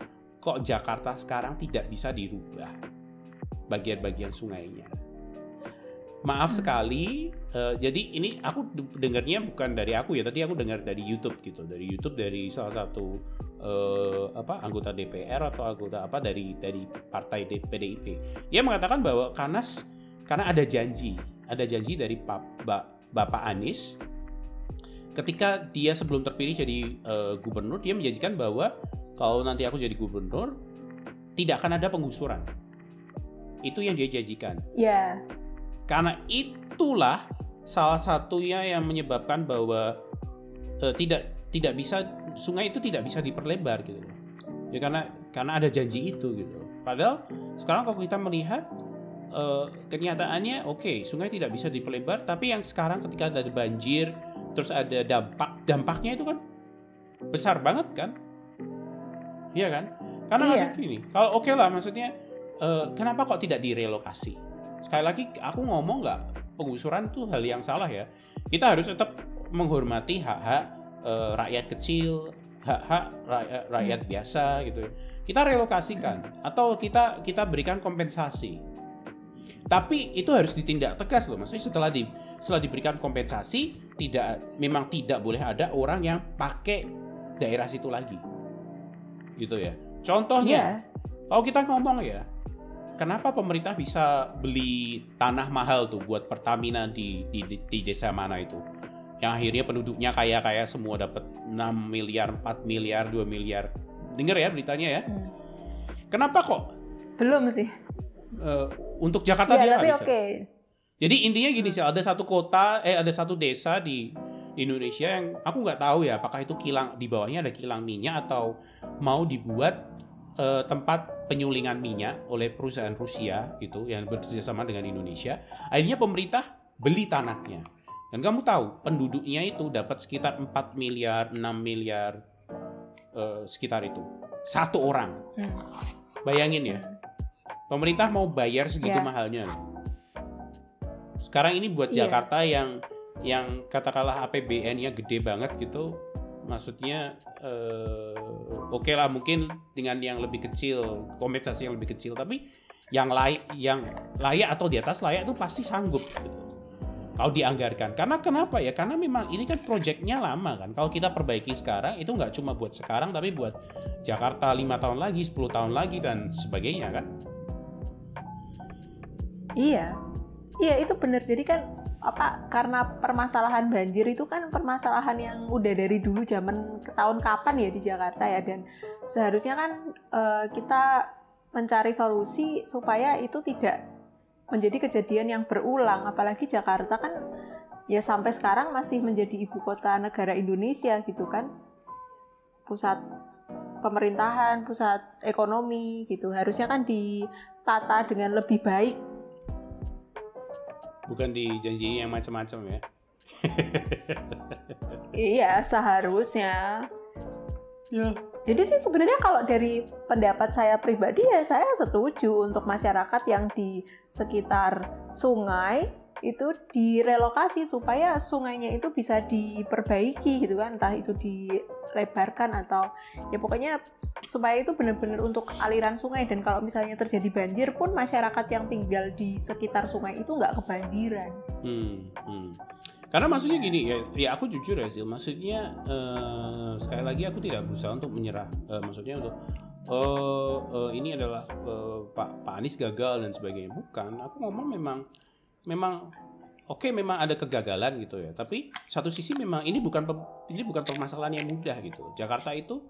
kok Jakarta sekarang tidak bisa dirubah bagian-bagian sungainya? Maaf sekali uh, jadi ini aku dengarnya bukan dari aku ya tadi aku dengar dari YouTube gitu. Dari YouTube dari salah satu uh, apa anggota DPR atau anggota apa dari dari partai PDIP dia mengatakan bahwa karena karena ada janji ada janji dari Pak Bapak Anies ketika dia sebelum terpilih jadi uh, gubernur dia menjanjikan bahwa kalau nanti aku jadi gubernur tidak akan ada penggusuran itu yang dia janjikan ya yeah karena itulah salah satunya yang menyebabkan bahwa uh, tidak tidak bisa sungai itu tidak bisa diperlebar gitu Ya karena karena ada janji itu gitu. Padahal sekarang kalau kita melihat uh, kenyataannya oke, okay, sungai tidak bisa diperlebar, tapi yang sekarang ketika ada banjir terus ada dampak dampaknya itu kan besar banget kan? Iya kan? Karena iya. maksud gini, kalau oke okay lah maksudnya uh, kenapa kok tidak direlokasi? sekali lagi aku ngomong nggak penggusuran tuh hal yang salah ya kita harus tetap menghormati hak-hak e, rakyat kecil hak-hak rakyat, rakyat hmm. biasa gitu kita relokasikan atau kita kita berikan kompensasi tapi itu harus ditindak tegas loh maksudnya setelah di setelah diberikan kompensasi tidak memang tidak boleh ada orang yang pakai daerah situ lagi gitu ya contohnya yeah. kalau kita ngomong ya kenapa pemerintah bisa beli tanah mahal tuh buat Pertamina di di, di desa mana itu? Yang akhirnya penduduknya kaya-kaya semua dapat 6 miliar, 4 miliar, 2 miliar. Dengar ya beritanya ya. Hmm. Kenapa kok? Belum sih. Uh, untuk Jakarta ya, dia tapi oke. Okay. Jadi intinya gini sih, ada satu kota, eh ada satu desa di di Indonesia yang aku nggak tahu ya apakah itu kilang di bawahnya ada kilang minyak atau mau dibuat uh, tempat penyulingan minyak oleh perusahaan Rusia itu yang bekerjasama dengan Indonesia. Akhirnya pemerintah beli tanahnya. Dan kamu tahu penduduknya itu dapat sekitar 4 miliar, 6 miliar uh, sekitar itu. Satu orang. Hmm. Bayangin ya. Pemerintah mau bayar segitu yeah. mahalnya. Sekarang ini buat yeah. Jakarta yang yang katakanlah APBN-nya gede banget gitu, maksudnya uh, oke okay lah mungkin dengan yang lebih kecil kompensasi yang lebih kecil tapi yang layak yang layak atau di atas layak itu pasti sanggup gitu. kalau dianggarkan. Karena kenapa ya? Karena memang ini kan proyeknya lama kan. Kalau kita perbaiki sekarang itu nggak cuma buat sekarang tapi buat Jakarta lima tahun lagi 10 tahun lagi dan sebagainya kan. Iya. Iya itu benar jadi kan apa karena permasalahan banjir itu kan permasalahan yang udah dari dulu zaman tahun kapan ya di Jakarta ya dan seharusnya kan uh, kita mencari solusi supaya itu tidak menjadi kejadian yang berulang. Apalagi Jakarta kan ya sampai sekarang masih menjadi ibu kota negara Indonesia gitu kan. Pusat pemerintahan pusat ekonomi gitu. Harusnya kan ditata dengan lebih baik bukan dijanjiin yang macam-macam ya. <laughs> Iya seharusnya. Ya. Jadi sih sebenarnya kalau dari pendapat saya pribadi ya saya setuju untuk masyarakat yang di sekitar sungai itu direlokasi supaya sungainya itu bisa diperbaiki gitu kan entah itu dilebarkan atau ya pokoknya supaya itu benar-benar untuk aliran sungai dan kalau misalnya terjadi banjir pun masyarakat yang tinggal di sekitar sungai itu nggak kebanjiran. Hmm, hmm. Karena maksudnya gini ya, ya aku jujur ya sih, maksudnya uh, sekali lagi aku tidak berusaha untuk menyerah, uh, maksudnya untuk uh, uh, ini adalah uh, Pak Pak Anies gagal dan sebagainya. Bukan, aku ngomong memang memang oke okay, memang ada kegagalan gitu ya, tapi satu sisi memang ini bukan ini bukan permasalahan yang mudah gitu. Jakarta itu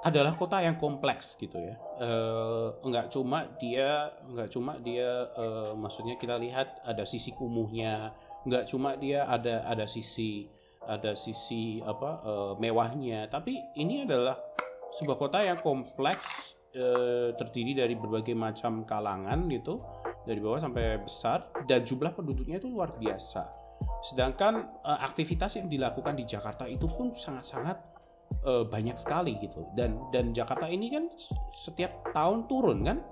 adalah kota yang kompleks gitu ya. Uh, enggak cuma dia enggak cuma dia uh, maksudnya kita lihat ada sisi kumuhnya, enggak cuma dia ada ada sisi ada sisi apa uh, mewahnya, tapi ini adalah sebuah kota yang kompleks terdiri dari berbagai macam kalangan gitu, dari bawah sampai besar dan jumlah penduduknya itu luar biasa. Sedangkan uh, aktivitas yang dilakukan di Jakarta itu pun sangat-sangat uh, banyak sekali gitu dan dan Jakarta ini kan setiap tahun turun kan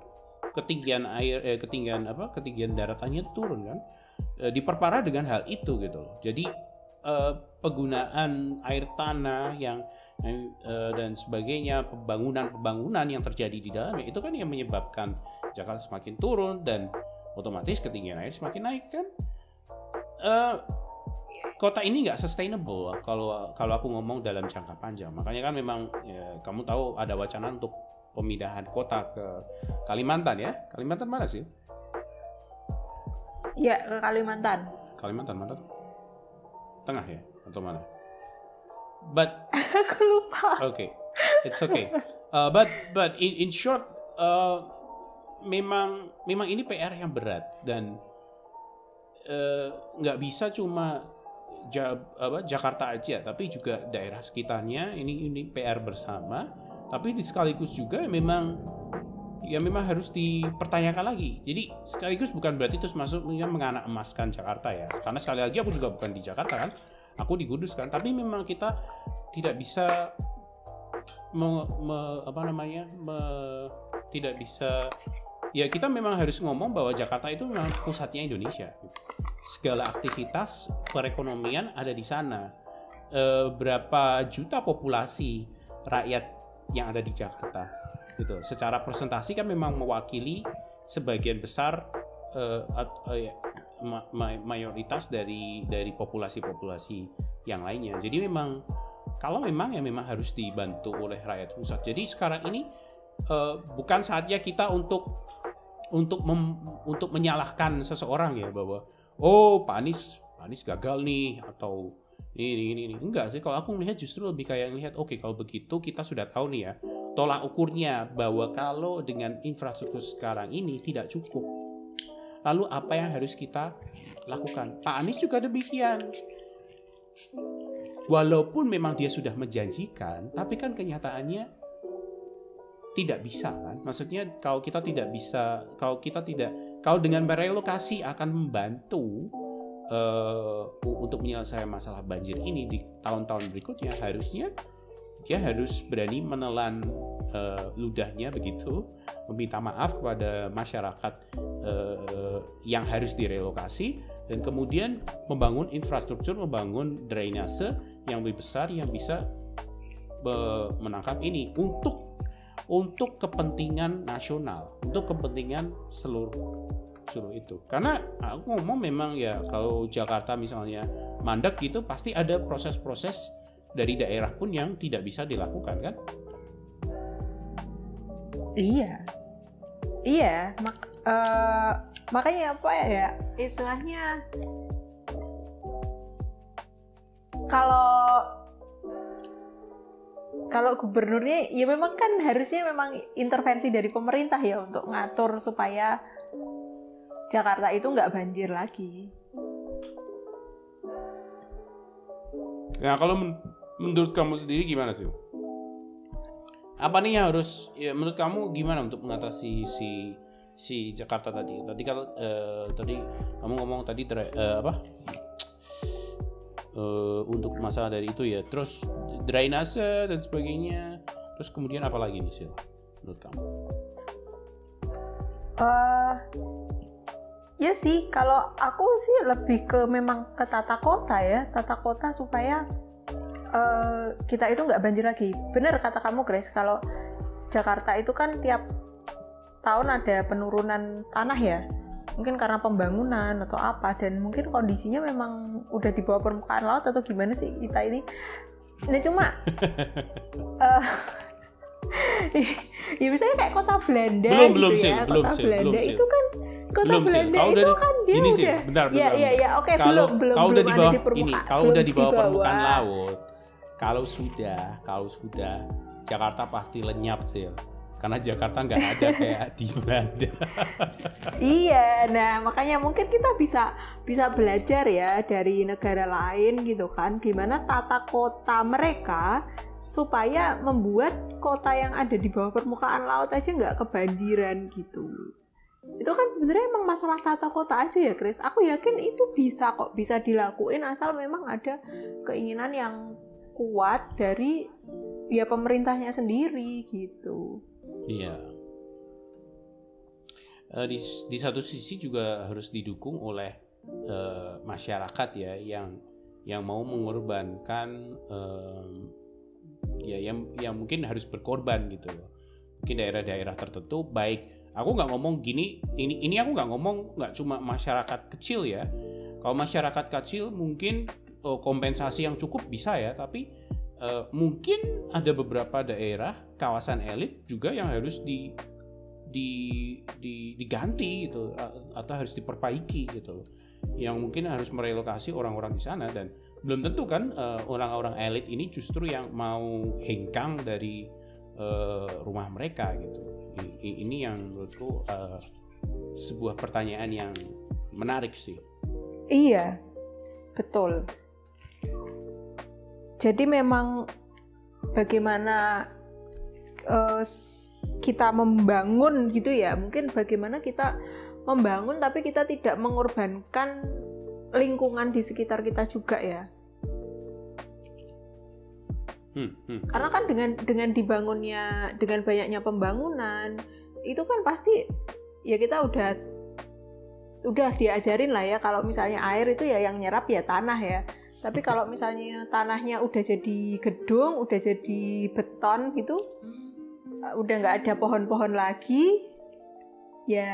ketinggian air eh, ketinggian apa ketinggian daratannya turun kan uh, diperparah dengan hal itu gitu loh. Jadi uh, penggunaan air tanah yang dan sebagainya, pembangunan-pembangunan yang terjadi di dalamnya itu kan yang menyebabkan Jakarta semakin turun dan otomatis ketinggian air semakin naik kan. Uh, kota ini nggak sustainable kalau kalau aku ngomong dalam jangka panjang. Makanya kan memang ya, kamu tahu ada wacana untuk pemindahan kota ke Kalimantan ya. Kalimantan mana sih? Iya, ke Kalimantan. Kalimantan mana? Tengah ya atau mana? But <laughs> aku lupa. Oke. Okay. It's okay. Uh, but but in in short uh, memang memang ini PR yang berat dan uh, nggak uh, bisa cuma ja, apa, Jakarta aja tapi juga daerah sekitarnya ini ini PR bersama tapi sekaligus juga memang ya memang harus dipertanyakan lagi. Jadi sekaligus bukan berarti terus masuknya menganak emaskan Jakarta ya. Karena sekali lagi aku juga bukan di Jakarta kan, aku di Kudus kan. Tapi memang kita tidak bisa me, me, apa namanya me, tidak bisa ya kita memang harus ngomong bahwa Jakarta itu memang pusatnya Indonesia. Segala aktivitas perekonomian ada di sana. E, berapa juta populasi rakyat yang ada di Jakarta gitu secara presentasi kan memang mewakili sebagian besar uh, ma ma mayoritas dari dari populasi-populasi yang lainnya jadi memang kalau memang ya memang harus dibantu oleh rakyat pusat jadi sekarang ini uh, bukan saatnya kita untuk untuk mem, untuk menyalahkan seseorang ya bahwa oh Pak Anies Pak Anies gagal nih atau ini ini ini. Enggak sih kalau aku melihat justru lebih kayak melihat oke okay, kalau begitu kita sudah tahu nih ya tolak ukurnya bahwa kalau dengan infrastruktur sekarang ini tidak cukup lalu apa yang harus kita lakukan? Pak Anies juga demikian. Walaupun memang dia sudah menjanjikan tapi kan kenyataannya tidak bisa kan? Maksudnya kalau kita tidak bisa kalau kita tidak kalau dengan merelokasi akan membantu uh, untuk menyelesaikan masalah banjir ini di tahun-tahun berikutnya harusnya dia harus berani menelan uh, ludahnya begitu meminta maaf kepada masyarakat uh, yang harus direlokasi dan kemudian membangun infrastruktur membangun drainase yang lebih besar yang bisa menangkap ini untuk untuk kepentingan nasional untuk kepentingan seluruh suruh itu. Karena aku ngomong memang ya kalau Jakarta misalnya mandek gitu pasti ada proses-proses dari daerah pun yang tidak bisa dilakukan kan? Iya. Iya mak uh, makanya apa ya, ya istilahnya kalau kalau gubernurnya ya memang kan harusnya memang intervensi dari pemerintah ya untuk ngatur supaya Jakarta itu nggak banjir lagi. Nah kalau men menurut kamu sendiri gimana sih? Apa nih yang harus ya menurut kamu gimana untuk mengatasi si si Jakarta tadi? Tadi kalau uh, tadi kamu ngomong tadi uh, apa? Uh, untuk masalah dari itu ya, terus drainase dan sebagainya, terus kemudian apa lagi nih sih menurut kamu? Uh, Ya sih, kalau aku sih lebih ke memang ke tata kota ya, tata kota supaya uh, kita itu nggak banjir lagi. Bener kata kamu Grace, kalau Jakarta itu kan tiap tahun ada penurunan tanah ya, mungkin karena pembangunan atau apa, dan mungkin kondisinya memang udah di bawah permukaan laut atau gimana sih kita ini. Nah cuma uh, <laughs> <laughs> ya misalnya kayak kota Belanda belum, gitu belum ya, sih, kota belum Belanda sih, itu kan kota belum Belanda sih. itu udah, kan dia ini udah sih, bentar, bentar, ya ya ya oke kalau, belum belum kalau belum udah di bawah ada di permukaan ini kalau udah di bawah bawah. permukaan laut kalau sudah kalau sudah Jakarta pasti lenyap sih karena Jakarta nggak ada kayak di Belanda. iya, nah makanya mungkin kita bisa bisa belajar ya dari negara lain gitu kan, gimana tata kota mereka supaya membuat kota yang ada di bawah permukaan laut aja nggak kebanjiran gitu. Itu kan sebenarnya emang masalah tata kota aja ya, Chris. Aku yakin itu bisa kok, bisa dilakuin asal memang ada keinginan yang kuat dari ya pemerintahnya sendiri gitu. Iya. Uh, di, di satu sisi juga harus didukung oleh uh, masyarakat ya yang yang mau mengorbankan um, ya yang yang mungkin harus berkorban gitu loh. Mungkin daerah-daerah tertentu baik aku nggak ngomong gini ini ini aku nggak ngomong nggak cuma masyarakat kecil ya. Kalau masyarakat kecil mungkin oh, kompensasi yang cukup bisa ya tapi uh, mungkin ada beberapa daerah kawasan elit juga yang harus di di, di diganti gitu atau harus diperbaiki gitu yang mungkin harus merelokasi orang-orang di sana dan belum tentu kan uh, orang-orang elit ini justru yang mau hengkang dari uh, rumah mereka gitu. Ini yang menurutku uh, sebuah pertanyaan yang menarik sih. Iya betul jadi memang bagaimana uh, kita membangun gitu ya mungkin bagaimana kita membangun tapi kita tidak mengorbankan lingkungan di sekitar kita juga ya hmm, hmm. karena kan dengan dengan dibangunnya dengan banyaknya pembangunan itu kan pasti ya kita udah udah diajarin lah ya kalau misalnya air itu ya yang nyerap ya tanah ya tapi kalau misalnya tanahnya udah jadi gedung, udah jadi beton gitu, eh, udah nggak ada pohon-pohon lagi, ya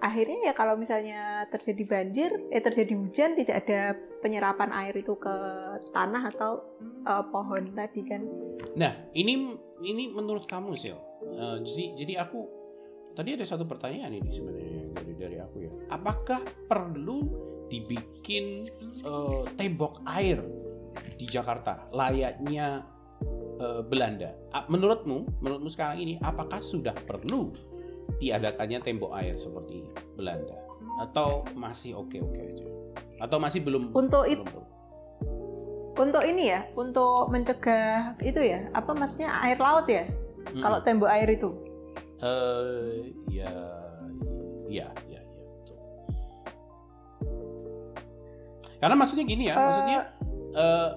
akhirnya ya kalau misalnya terjadi banjir, eh terjadi hujan tidak ada penyerapan air itu ke tanah atau uh, pohon tadi kan. Nah ini ini menurut kamu sih, uh, jadi jadi aku tadi ada satu pertanyaan ini sebenarnya dari dari aku ya. Apakah perlu dibikin uh, tembok air di Jakarta layaknya uh, Belanda. Menurutmu, menurutmu sekarang ini apakah sudah perlu diadakannya tembok air seperti Belanda atau masih oke-oke aja? Atau masih belum Untuk itu Untuk ini ya, untuk mencegah itu ya, apa maksudnya air laut ya? Hmm. Kalau tembok air itu? Uh, ya ya Karena maksudnya gini ya, uh, maksudnya uh,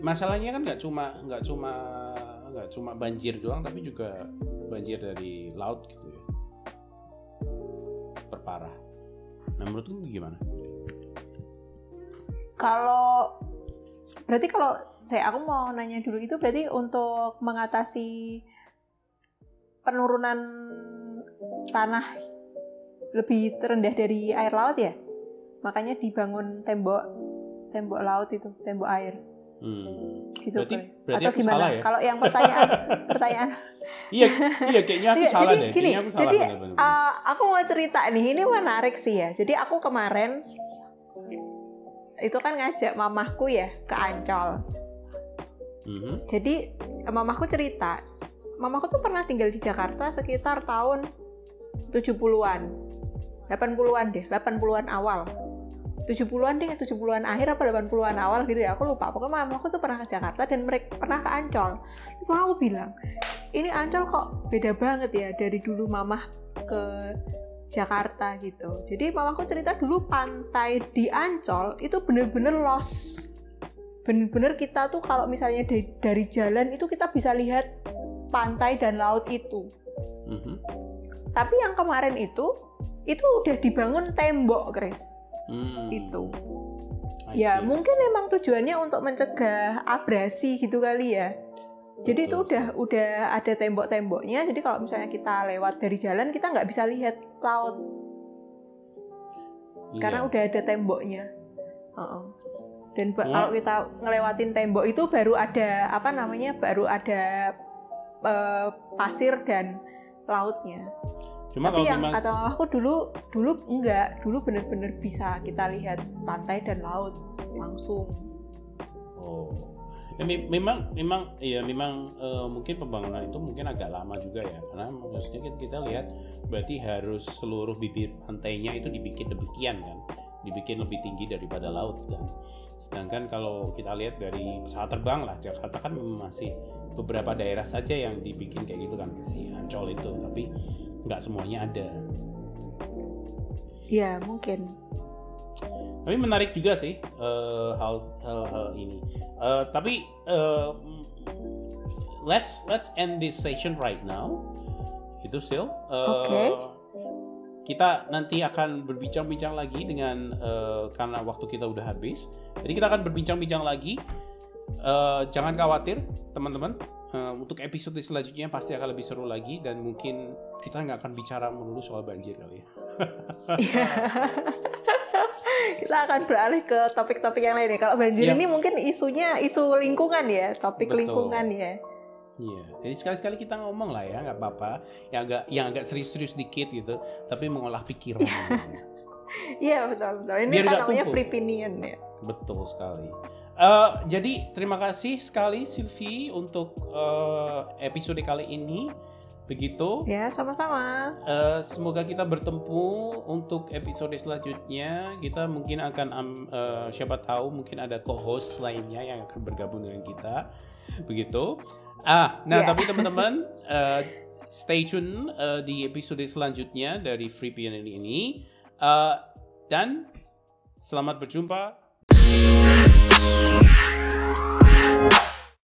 masalahnya kan nggak cuma nggak cuma nggak cuma banjir doang, tapi juga banjir dari laut gitu ya, berparah. Nah menurut lu gimana? Kalau berarti kalau saya aku mau nanya dulu itu berarti untuk mengatasi penurunan tanah lebih terendah dari air laut ya? makanya dibangun tembok tembok laut itu tembok air hmm. gitu berarti, berarti atau gimana ya? kalau yang pertanyaan <laughs> pertanyaan iya iya kayaknya aku iya, salah jadi, deh gini, aku salah jadi bener -bener. Uh, aku mau cerita nih ini menarik sih ya jadi aku kemarin itu kan ngajak mamahku ya ke Ancol mm-hmm. jadi mamahku cerita mamahku tuh pernah tinggal di Jakarta sekitar tahun 70-an 80-an deh 80-an awal 70-an deh, 70-an akhir apa 80-an awal gitu ya, aku lupa. Pokoknya mama aku tuh pernah ke Jakarta dan mereka pernah ke Ancol. Terus mama aku bilang, ini Ancol kok beda banget ya dari dulu mama ke Jakarta gitu. Jadi mama aku cerita dulu pantai di Ancol itu bener-bener lost. Bener-bener kita tuh kalau misalnya dari jalan itu kita bisa lihat pantai dan laut itu. Mm -hmm. Tapi yang kemarin itu, itu udah dibangun tembok, Chris hmm. itu ya mungkin memang tujuannya untuk mencegah abrasi gitu kali ya jadi itu udah udah ada tembok-temboknya jadi kalau misalnya kita lewat dari jalan kita nggak bisa lihat laut iya. karena udah ada temboknya uh -uh. dan ya. kalau kita ngelewatin tembok itu baru ada apa namanya baru ada uh, pasir dan lautnya Cuma Tapi yang memang... kata aku dulu dulu enggak, dulu bener-bener bisa kita lihat pantai dan laut langsung. Oh. Ya, memang memang ya memang uh, mungkin pembangunan itu mungkin agak lama juga ya karena maksudnya kita, kita lihat berarti harus seluruh bibir pantainya itu dibikin demikian kan dibikin lebih tinggi daripada laut kan sedangkan kalau kita lihat dari pesawat terbang lah Jakarta kan masih beberapa daerah saja yang dibikin kayak gitu kan si Ancol itu tapi nggak semuanya ada. Ya mungkin. Tapi menarik juga sih uh, hal, hal hal ini. Uh, tapi uh, let's let's end this session right now. Itu Sil. Uh, Oke. Okay. Kita nanti akan berbincang-bincang lagi dengan uh, karena waktu kita udah habis. Jadi kita akan berbincang-bincang lagi. Uh, jangan khawatir, teman-teman. Uh, untuk episode selanjutnya pasti akan lebih seru lagi dan mungkin kita nggak akan bicara melulu soal banjir kali ya. <laughs> kita akan beralih ke topik-topik yang lain ya. Kalau banjir ya. ini mungkin isunya isu lingkungan ya, topik Betul. lingkungan ya. Iya, jadi sekali-sekali kita ngomong lah ya, nggak apa-apa. Yang agak yang agak serius-serius dikit gitu, tapi mengolah pikiran. <laughs> Iya betul betul. Ini Biar kan namanya tumpul. free opinion ya. Betul sekali. Uh, jadi terima kasih sekali Silvi untuk uh, episode kali ini. Begitu. Ya, sama-sama. Uh, semoga kita bertemu untuk episode selanjutnya. Kita mungkin akan um, uh, siapa tahu mungkin ada co-host lainnya yang akan bergabung dengan kita. Begitu. Ah, nah yeah. tapi teman-teman uh, stay tune uh, di episode selanjutnya dari Free PNN ini. Uh, dan selamat berjumpa.